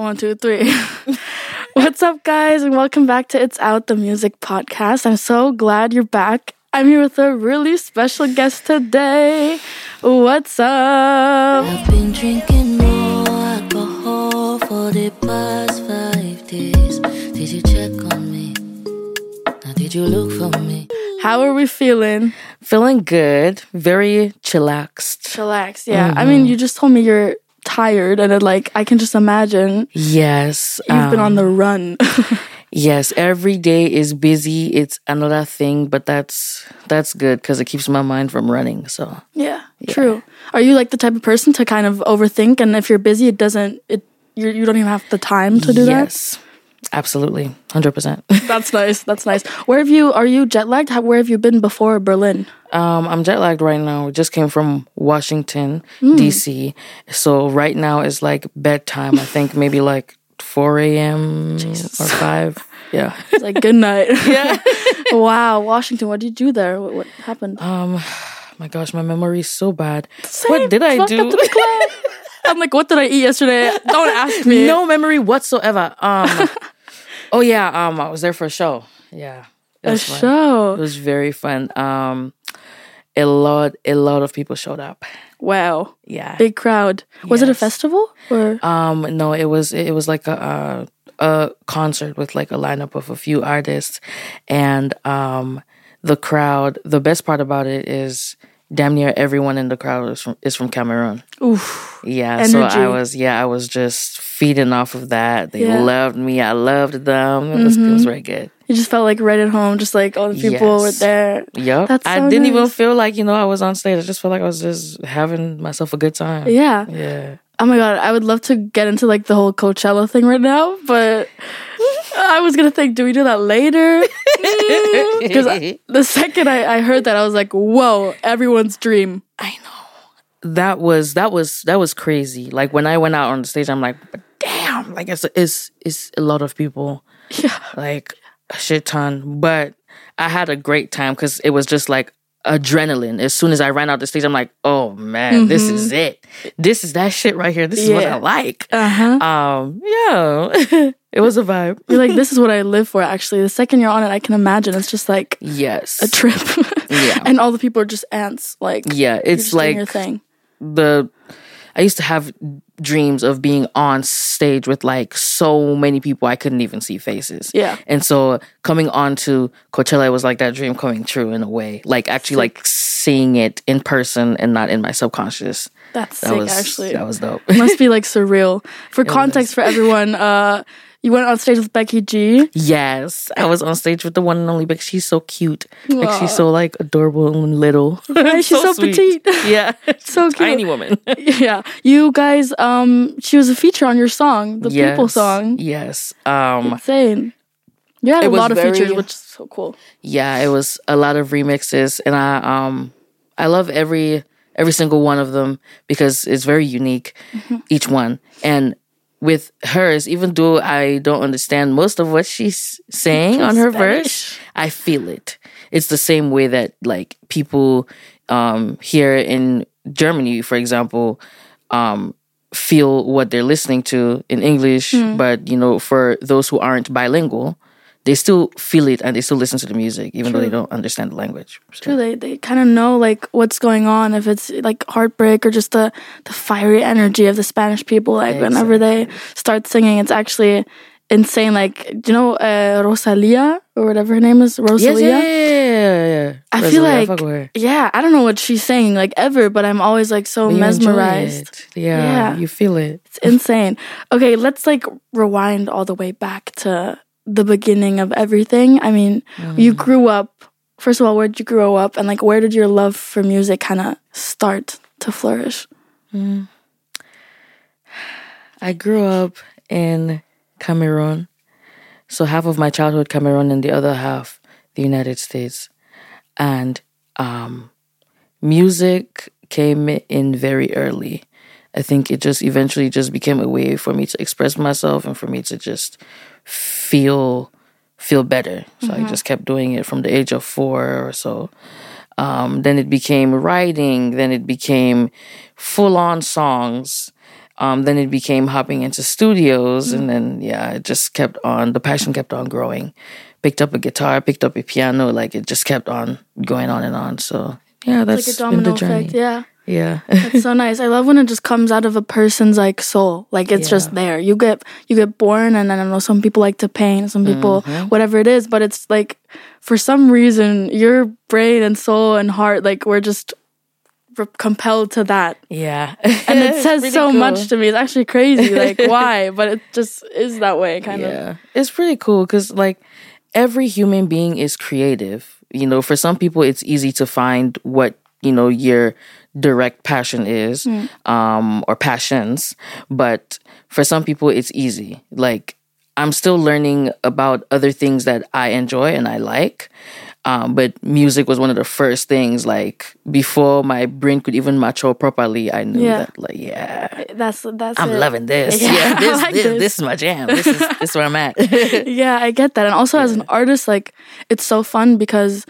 One, two, three. What's up, guys, and welcome back to It's Out the Music podcast. I'm so glad you're back. I'm here with a really special guest today. What's up? I've been drinking more alcohol for the past five days. Did you check on me? Now, did you look for me? How are we feeling? Feeling good, very chillaxed. Chillax, yeah. I mm-hmm. mean, you just told me you're tired, and it, like I can just imagine Yes. you've been on um, the run. Yes, every day is busy. It's another thing, but that's that's good because it keeps my mind from running. So yeah, true. Are you like the type of person to kind of overthink, and if you're busy, it doesn't it you you don't even have the time to do that? yes, absolutely, hundred percent. That's nice. That's nice. Where have you? Are you jet lagged? How, where have you been before Berlin? Um, I'm jet lagged right now. We just came from Washington, Hmm. D.C. So right now is like bedtime. I think maybe like 4 a.m. or 5. Yeah. It's like good night. yeah. wow, Washington. What did you do there? What, what happened? Um, my gosh, my memory is so bad. Same. What did I do? to the club. I'm like, what did I eat yesterday? Don't ask me. no memory whatsoever. Um, oh yeah, um, I was there for a show. Yeah, a fun. show. It was very fun. Um, a lot, a lot of people showed up. Wow, Yeah. big crowd. Was it a festival or? Um, no, it was it was like a, a a concert with like a lineup of a few artists, and um, the crowd. The best part about it is damn near everyone in the crowd is from is from Cameroon. Oof. Yeah, so I was yeah I was just feeding off of that. They Yeah. Mm-hmm. loved me. I loved them. It was, it was very good. You just felt like right at home, just like all the people were there. Yep. That's I didn't even feel like, you know, I was on stage. I just felt like I was just having myself a good time. Yeah. Yeah. Oh my god, I would love to get into like the whole Coachella thing right now, but I was gonna think, do we do that later? Because the second I, I heard that, I was like, whoa, everyone's dream. I know. That was that was that was crazy. Like when I went out on the stage, I'm like, damn, like it's it's it's a lot of people. Yeah. Like a shit ton. But I had a great time because it was just like adrenaline. As soon as I ran out the stage, I'm like, oh man, this is it. This is that shit right here. This is what I like. Uh huh. Um, yeah. it was a vibe. You're like, this is what I live for, actually. The second you're on it, I can imagine it's just like Yes. a trip. Yeah. and all the people are just ants. Like, Yeah, it's like your thing. the I used to have dreams of being on stage with like so many people I couldn't even see faces. Yeah. And so coming on to Coachella was like that dream coming true in a way. Like actually like seeing it in person and not in my subconscious. That's That sick, was actually. that was dope. It must be like surreal. For context for everyone, uh, you went on stage with Becky G. yes. I was on stage with the one and only Becky. she's so cute. Like she's so like adorable and little. Right, she's so sweet. petite. Yeah. So cute. Tiny woman. Yeah. You guys, um, she was a feature on your song, the People song. Yes. Um Insane. You had a lot of features, which is so cool. yeah it was a lot of remixes and i um i love every every single one of them because it's very unique each one and with hers even though i don't understand most of what she's saying on her verse i feel it. It's the same way that like people um here in germany for example um feel what they're listening to in english but you know for those who aren't bilingual they still feel it and they still listen to the music even though they don't understand the language. So, True, they they kind of know like what's going on if it's like heartbreak or just the the fiery energy of the Spanish people. Like whenever they start singing, it's actually insane. Like do you know uh, Rosalia or whatever her name is, Yes, Rosalia? yeah, yeah, yeah, yeah. I feel Rosalia, like fuck with her. yeah, I don't know what she's saying like ever, but I'm always like so But you enjoy mesmerized. Yeah, Yeah. you feel it. It's insane. Okay, let's like rewind all the way back to the beginning of everything. I mean, you grew up. First of all, where did you grow up, and like where did your love for music kind of start to flourish? I grew up in Cameroon. So half of my childhood Cameroon and the other half the United States. And um music came in very early. I think it just eventually just became a way for me to express myself and for me to just feel feel better. So I just kept doing it from the age of 4 or so. Um, then it became writing. Then it became full on songs. Um, then it became hopping into studios, and then yeah, it just kept on. The passion kept on growing. Picked up a guitar, picked up a piano, like it just kept on going on and on. So yeah, that's like a been the journey. effect. Yeah. Yeah, It's so nice. I love when it just comes out of a person's like soul. Like it's just there. You get you get born and then I know some people like to paint, some people Mm-hmm. whatever it is, but it's like for some reason your brain and soul and heart like we're just re- compelled to that. yeah, And it says so cool. much to me. It's actually crazy like why, but it just is that way kind of. Yeah, it's pretty cool because like every human being is creative. You know, for some people, it's easy to find what you know your direct passion is, um, or passions. But for some people, it's easy. Like I'm still learning about other things that I enjoy and I like. Um, but music was one of the first things. Like before my brain could even mature properly, I knew Yeah. that. Like, yeah, That's that's I'm it. loving this. Yeah, Yeah, this, like this, this. this is my jam. This is this is where I'm at. yeah, I get that. And also as an artist, like it's so fun because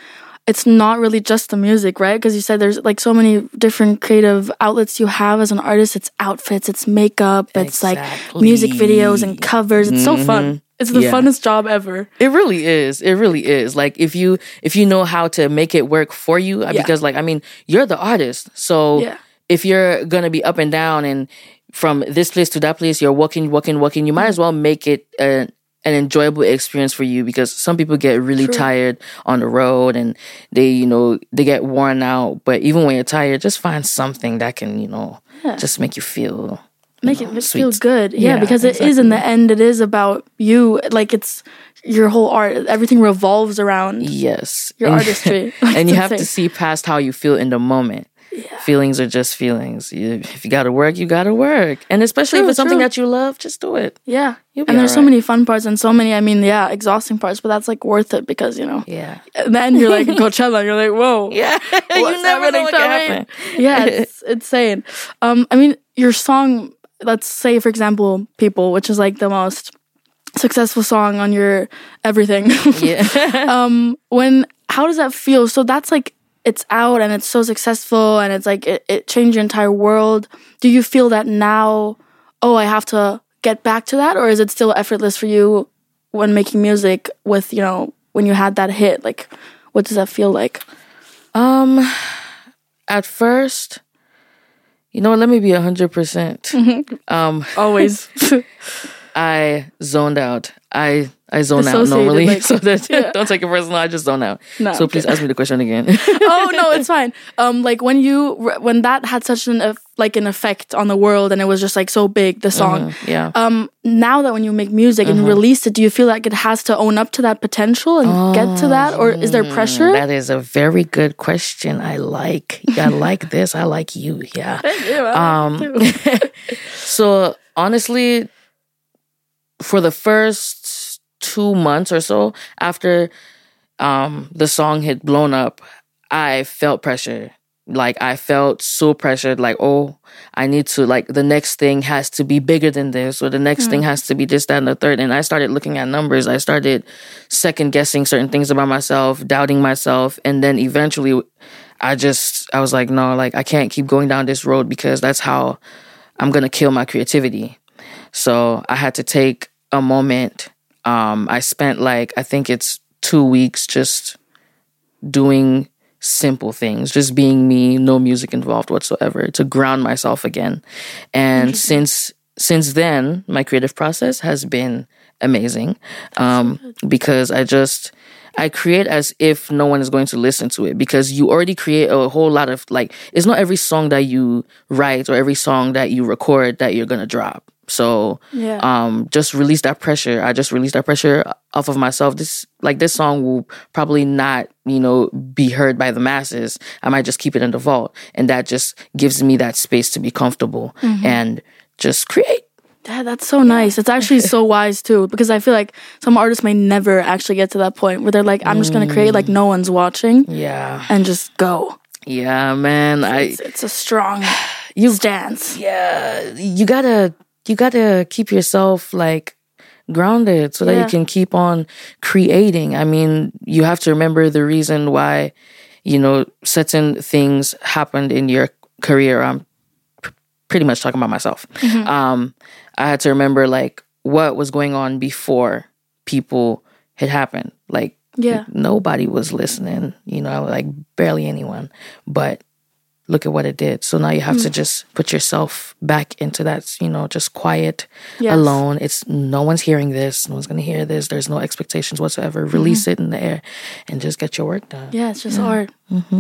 it's not really just the music, right? Because you said there's like so many different creative outlets you have as an artist. It's outfits, it's makeup, it's like music videos and covers. It's so fun. It's the Yeah. funnest job ever. It really is. It really is. Like if you if you know how to make it work for you, uh, Yeah. because like I mean, you're the artist. So Yeah. if you're gonna be up and down and from this place to that place, you're walking, walking, walking. You might as well make it a, an enjoyable experience for you because some people get really tired on the road and they you know they get worn out. But even when you're tired, just find something that can you know just make you feel Make it feel good. Yeah, Yeah, because it is in the end, it is about you. Like it's your whole art. Everything revolves around Yes. your And- artistry. and you have to see past how you feel in the moment. Feelings are just feelings. You, if you got to work, you got to work. And especially True, if it's something that you love, just do it. Yeah. And there's so many fun parts and so many, I mean, yeah, exhausting parts, but that's like worth it because, you know, Yeah. and then you're like Coachella, you're like, whoa. Yeah. you never know what me? happen. Yeah, it's insane. Um, I mean, your song, let's say, for example, People, which is like the most successful song on your everything. Yeah. um, when, how does that feel? So that's like, it's out and it's so successful and it's like, it, it changed your entire world. Do you feel that now, oh, I have to get back to that? Or is it still effortless for you when making music with, you know, when you had that hit? Like, what does that feel like? um, at first, you know, what, let me be 100%. Um, Always. I zoned out. I I zone out normally, like- so that don't take it personal. I just zone out. No, so I'm please kidding. ask me the question again. oh no, it's fine. Um, like when you when that had such an like an effect on the world, and it was just like so big, the song. yeah. Um, now that when you make music and release it, do you feel like it has to own up to that potential and get to that, or is there pressure? That is a very good question. I like. I like this. I like you. Yeah. Um, so honestly, for the first two months or so after um, the song had blown up, I felt pressure. Like I felt so pressured. Like oh, I need to like the next thing has to be bigger than this, or the next thing has to be this, that, and the third. And I started looking at numbers. I started second guessing certain things about myself, doubting myself, and then eventually, I just I was like, no, like I can't keep going down this road because that's how I'm gonna kill my creativity. So I had to take a moment. Um, I spent like I think it's two weeks just doing simple things, just being me, no music involved whatsoever, to ground myself again. And since since then, my creative process has been amazing um, because I just I create as if no one is going to listen to it because you already create a whole lot of like it's not every song that you write or every song that you record that you're gonna drop. So Yeah. um just release that pressure. I just released that pressure off of myself. This like this song will probably not, you know, be heard by the masses. I might just keep it in the vault. And that just gives me that space to be comfortable and just create. Yeah, that's so nice. It's actually so wise too, because I feel like some artists may never actually get to that point where they're like, I'm just gonna create like no one's watching Yeah. and just go. Yeah, man. I It's, it's a strong you stance. yeah, you gotta you gotta keep yourself like grounded so that you can keep on creating. I mean, you have to remember the reason why, you know, certain things happened in your career. I'm p- pretty much talking about myself. Mm-hmm. Um, I had to remember like what was going on before people had happened. Like Yeah. nobody was listening, you know, like barely anyone. But look at what it did. So now you have Mm. to just put yourself back into that, you know, just quiet, Yes. alone. It's no one's hearing this, no one's gonna hear this. There's no expectations whatsoever. Release it in the air and just get your work done. Mm-hmm. Yeah, it's just art.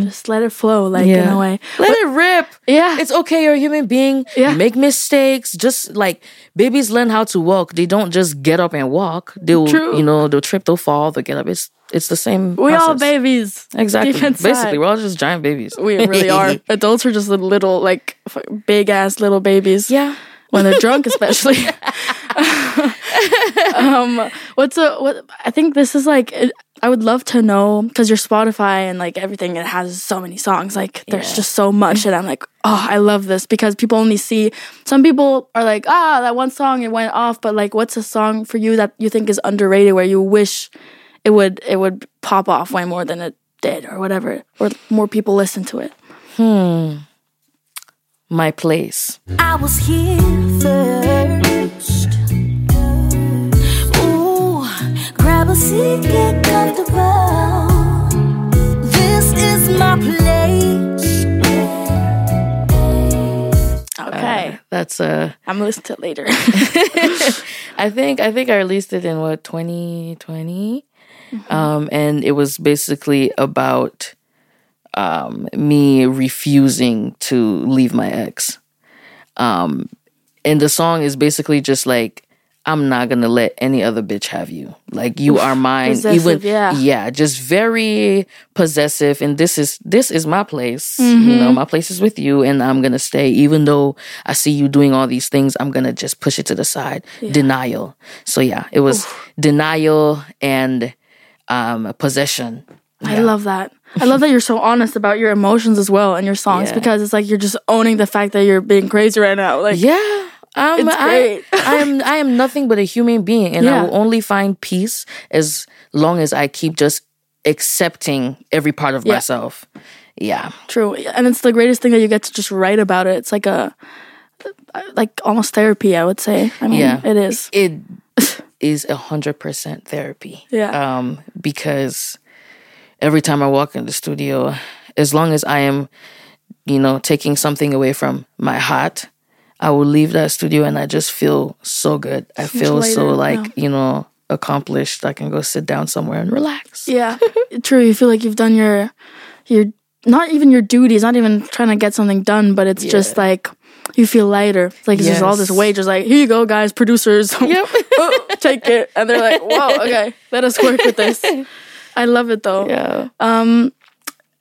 Just let it flow, like in a way. Let it rip. Yeah. It's okay. You're a human being. Yeah. Make mistakes. Just like babies learn how to walk. They don't just get up and walk. They'll, True. you know, they'll trip, they'll fall, they'll get up. It's it's the same. we all babies. Exactly. Basically, we're all just giant babies. We really are. Adults are just the little, like, big ass little babies. yeah. when they're drunk, especially. um, what's a what? I think this is like. I would love to know because your Spotify and like everything, it has so many songs. Like, there's Yeah. just so much, and I'm like, oh, I love this because people only see. Some people are like, ah, that one song it went off, but like, what's a song for you that you think is underrated where you wish it would it would pop off way more than it did, or whatever, or more people listen to it. Hmm. My place. I was here first. Grab seat, get comfortable. This is my place. Okay, That's uh I'm gonna listen to it later. I think I think I released it in what 2020, um, and it was basically about um, me refusing to leave my ex. Um, and the song is basically just like I'm not gonna let any other bitch have you. Like you are mine. Possessive, yeah. yeah, just very possessive. And this is this is my place. You know, my place is with you, and I'm gonna stay. Even though I see you doing all these things, I'm gonna just push it to the side. Denial. So yeah, it was denial and um, possession. I love that. I love that you're so honest about your emotions as well in your songs Yeah. because it's like you're just owning the fact that you're being crazy right now. Like, Yeah. Um, It's great. I, I am I am nothing but a human being, and I will only find peace as long as I keep just accepting every part of Yeah. myself. Yeah, true. And it's the greatest thing that you get to just write about it. It's like a, like almost therapy, I would say. I mean, Yeah. it is. it is a hundred percent therapy. Yeah. Um, because every time I walk in the studio, as long as I am, you know, taking something away from my heart, I will leave that studio and I just feel so good. I feel so like, you know, accomplished. I can go sit down somewhere and relax. Yeah, true. You feel like you've done your, your, not even your duties, not even trying to get something done, but it's just like, you feel lighter. It's like it's just all this weight, just like, here you go, guys, producers. Yep. Oh, take it. And they're like, whoa, okay, let us work with this. I love it though. yeah. Um,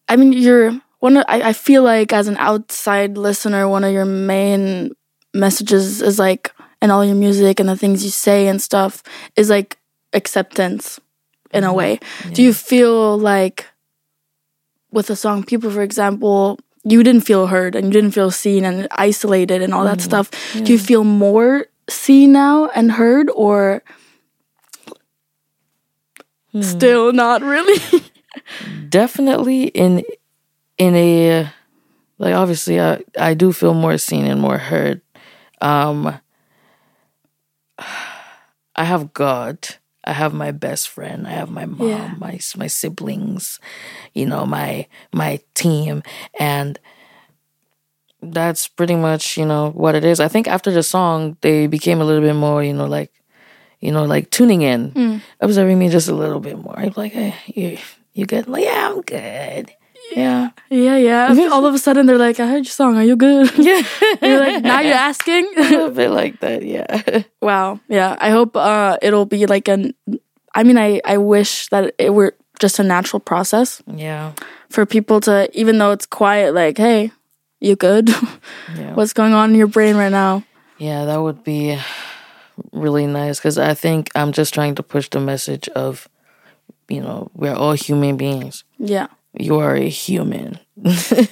I mean, you're one. Of, I, I feel like as an outside listener, one of your main messages is like, and all your music and the things you say and stuff is like acceptance in a mm-hmm. way. Do you feel like with the song "People," for example, you didn't feel heard and you didn't feel seen and isolated and all that mm-hmm. stuff? Do you feel more seen now and heard, or hmm. still not really? definitely in in a like obviously I I do feel more seen and more heard. Um I have God. I have my best friend. I have my mom, Yeah. my my siblings, you know, my my team and that's pretty much, you know, what it is. I think after the song they became a little bit more, you know, like you know, like tuning in, observing me just a little bit more. I'm like, hey, you you good? Like, yeah, I'm good. Yeah. Yeah, yeah. All of a sudden, they're like, "I heard your song. Are you good?" Yeah. you're like, "Now you're asking." a little bit like that, yeah. wow. Yeah. I hope uh, it'll be like an. I mean, I I wish that it were just a natural process Yeah. for people to, even though it's quiet, like, "Hey, you good? Yeah. What's going on in your brain right now?" Yeah, that would be really nice because I think I'm just trying to push the message of, you know, we're all human beings. Yeah. You are a human.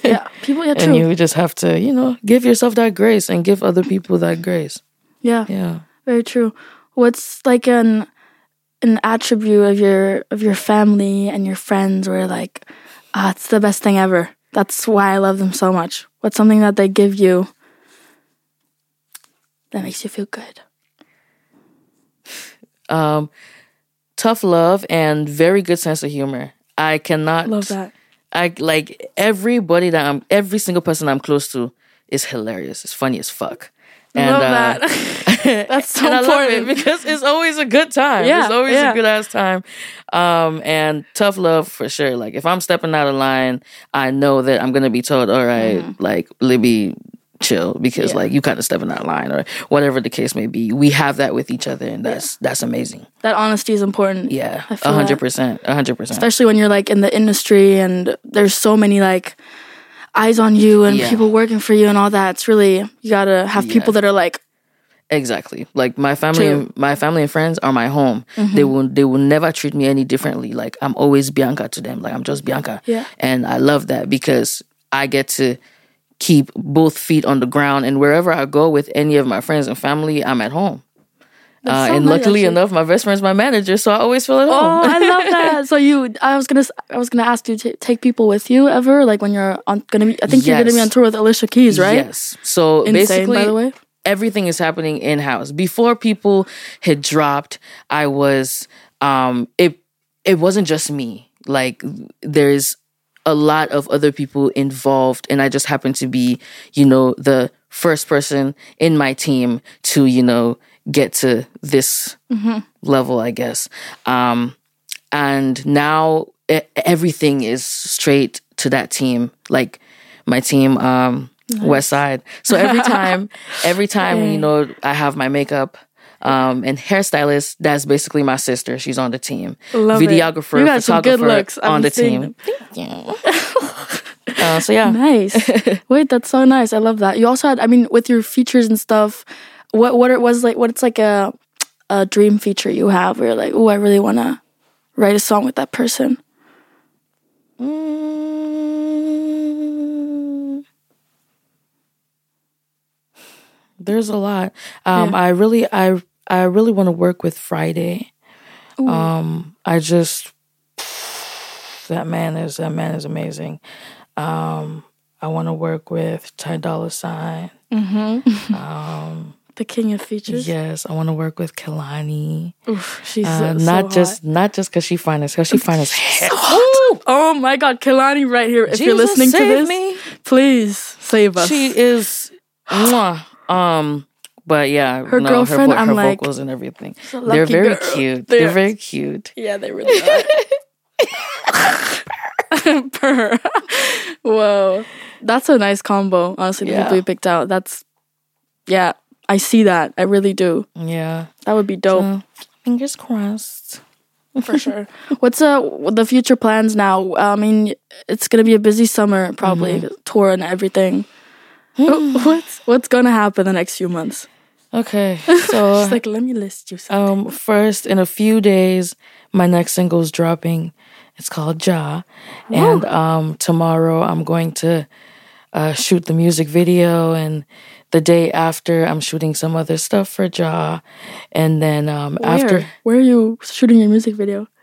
Yeah. People. Yeah. and you just have to, you know, give yourself that grace and give other people that grace. yeah. Yeah. Very true. What's like an an attribute of your of your family and your friends where like, ah, it's the best thing ever. That's why I love them so much. What's something that they give you that makes you feel good? Um, tough love and very good sense of humor. I cannot Love that. I like everybody that I'm every single person I'm close to is hilarious. It's funny as fuck. And, love uh, that. That's so and I love it because it's always a good time. Yeah, it's always yeah. a good ass time. Um, and tough love for sure. Like if I'm stepping out of line, I know that I'm gonna be told, all right, like Libby, chill, because Mm-hmm. Yeah. like you kind of stepping out of line or whatever the case may be. We have that with each other, and that's that's amazing. that honesty is important. Yeah, a hundred percent. a hundred percent. especially when you're like in the industry and there's so many like eyes on you and Yeah. people working for you and all that. It's really you gotta have people that are like, Exactly. Like my family, True. Mm-hmm. and my family and friends are my home. They will they will never treat me any differently. Like I'm always Bianca to them. Like I'm just Bianca. Yeah. And I love that because I get to keep both feet on the ground and wherever I go with any of my friends and family, I'm at home. Uh, so and luckily actually. enough, my best friend's my manager, so I always feel at home. oh. I love that. So you, I was gonna, I was gonna ask you to take people with you ever, like when you're on gonna be. I think you're gonna be on tour with Alicia Keys, right? Yes. So Insane, basically, by the way. everything is happening in house. Before people had dropped, I was um it it wasn't just me. Like there's a lot of other people involved and I just happened to be, you know, the first person in my team to, you know, get to this level, I guess. Um and now everything is straight to that team. Like my team um West Side. So every time every time you know I have my makeup um and hairstylist that's basically my sister. She's on the team. Love it. Videographer, You got some good photographer on the team. Uh, so yeah. Nice. Wait, that's so nice. I love that. You also had, I mean, with your features and stuff. What what it was like? What it's like a a dream feature you have where you're like, oh, I really want to write a song with that person. Mm. There's a lot. Um, Yeah. I really, I, I really want to work with Friday. Um, I just that man is that man is amazing. Um, I want to work with Ty Dolla Sign. The king of features. Yes, I want to work with Kehlani. Oof, she's Uh, so, so not hot. just not just because she fine as because she fine as hell. Oh my God, Kehlani, right here. If you're Jesus, listening to this, me. please save us. She is, mwah. Um, but yeah, Her no, girlfriend, her, vo- I'm her like, vocals and everything. They're very girl. cute. They're- They're, very cute. yeah, they really are. Purr. Whoa, that's a nice combo. Honestly, the Yeah. people you picked out. That's yeah, I see that. I really do. Yeah. That would be dope. Uh, fingers crossed. for sure. What's uh the future plans now? I mean, it's gonna be a busy summer, probably tour and everything. what's what's gonna happen the next few months? Okay, so Just like let me list you. Some. um, first in a few days, my next single is dropping. It's called Ja, and um, tomorrow I'm going to uh, shoot the music video, and the day after I'm shooting some other stuff for Ja, and then um, Where? after where are you shooting your music video?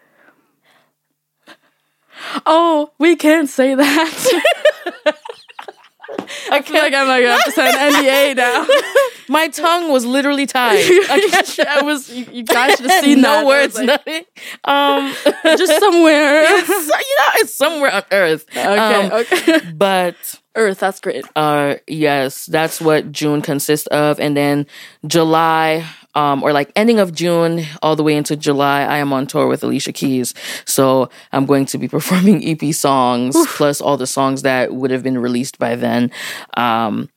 Oh, we can't say that. I feel like I'm like have to sign an NDA now. my tongue was literally tied. I was. You, you guys should have seen no that. Words, like, nothing. Um, just somewhere. it's, you know, it's somewhere on Earth. Okay, Um, okay. But Earth, that's great. uh, yes, that's what June consists of, and then July, um, or like ending of June all the way into July, I am on tour with Alicia Keys. So I'm going to be performing EP songs plus all the songs that would have been released by then. Um,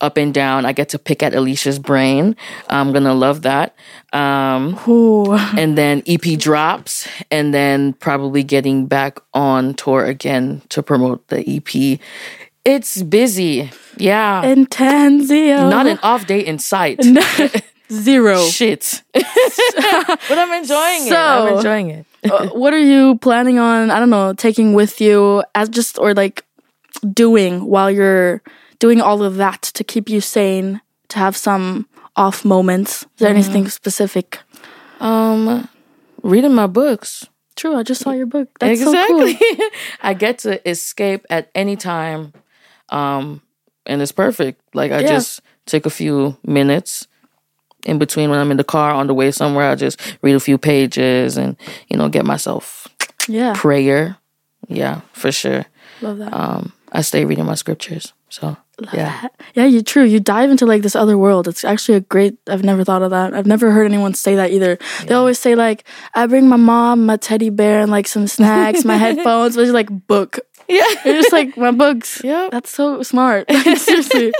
up and down, I get to pick at Alicia's brain. I'm gonna love that. Um, and then EP drops, and then probably getting back on tour again to promote the EP. It's busy, yeah. Intensio. Not an off day in sight. Zero. Shit. but I'm enjoying it. So- I'm enjoying it. Uh, what are you planning on? I don't know, taking with you as just or like doing while you're doing all of that to keep you sane, to have some off moments. Is there anything specific? Um, reading my books. True, I just saw your book. That's exactly. so cool. I get to escape at any time, um, and it's perfect. Like I Yeah. just take a few minutes, in between when I'm in the car on the way somewhere. I just read a few pages and you know get myself Yeah. prayer. Yeah, for sure. Love that. Um, I stay reading my scriptures. So yeah, Yeah, you true. You dive into like this other world. It's actually a great. I've never thought of that. I've never heard anyone say that either. They always say like, "I bring my mom my teddy bear and like some snacks, my headphones." But it's like book. yeah, It's just like my books. Yeah. that's so smart. Like, seriously,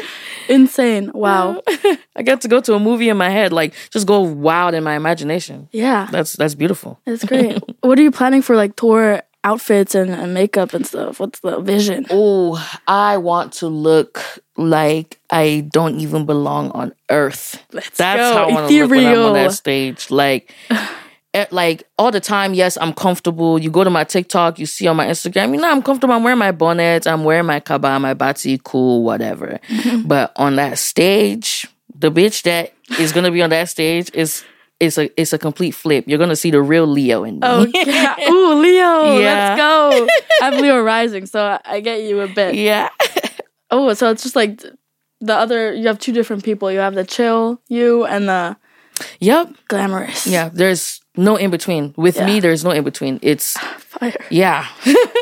insane. Wow. I get to go to a movie in my head, like just go wild in my imagination. Yeah, That's that's beautiful. That's great. what are you planning for like tour outfits and, and makeup and stuff? What's the vision? Oh, I want to look like I don't even belong on Earth. Let's That's go. how I want to look when I'm on that stage. Like, eh, like all the time. Yes, I'm comfortable. You go to my TikTok, you see on my Instagram. You know, I'm comfortable. I'm wearing my bonnet. I'm wearing my kaba, my bati, cool, whatever. but on that stage, the bitch that is gonna be on that stage is. It's a it's a complete flip. You're gonna see the real Leo in me. Oh yeah. Ooh, Leo. Yeah. Let's go. I'm Leo rising, so I- I get you a bit. yeah. Oh, so it's just like the other. You have two different people. You have the chill you and the yep. glamorous. Yeah. There's no in between. With Yeah. me, there's no in between. It's Fire. yeah.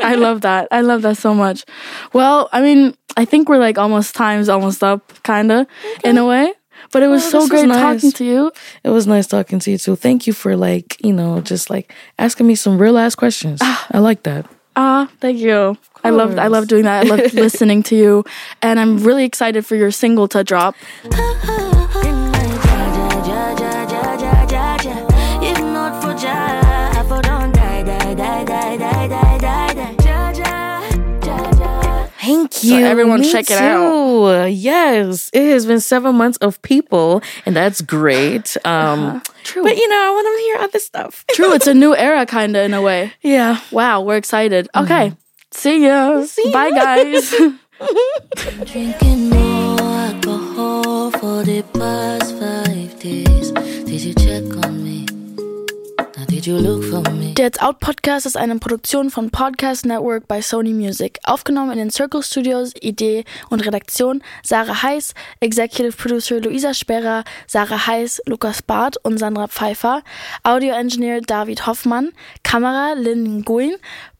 I love that. I love that so much. Well, I mean, I think we're like almost time's almost up, kind of in a way. But it was Oh, so this was great nice. talking to you. It was nice talking to you too. Thank you for like, you know, just like asking me some real ass questions. I like that. Ah, thank you. I love I love doing that. I love listening to you, and I'm really excited for your single to drop. Thank you. everyone Me check it out. Yes. It has been seven months of people, and that's great. Um True. But you know, I want to hear other stuff. True, it's a new era, kind of in a way. Yeah. Wow, we're excited. Okay, see ya. Bye, guys. Drinking more alcohol for the past five days. Did you check on me? Now, did you look for me? Der It's Out Podcast ist eine Produktion von Podcast Network bei Sony Music. Aufgenommen in den Circle Studios, Idee und Redaktion Sarah Heiß, Executive Producer Luisa Sperrer, Sarah Heiß, Lukas Barth und Sandra Pfeiffer, Audio Engineer David Hoffmann, Kamera Lynn Nguyen,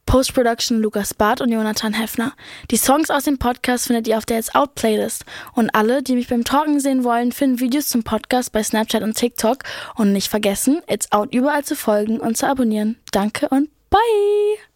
Post-Production Lukas Barth und Jonathan Heffner. Die Songs aus dem Podcast findet ihr auf der It's Out Playlist. Und alle, die mich beim Talken sehen wollen, finden Videos zum Podcast bei Snapchat und TikTok. Und nicht vergessen, It's Out überall zu folgen und zu abonnieren. Danke und bye!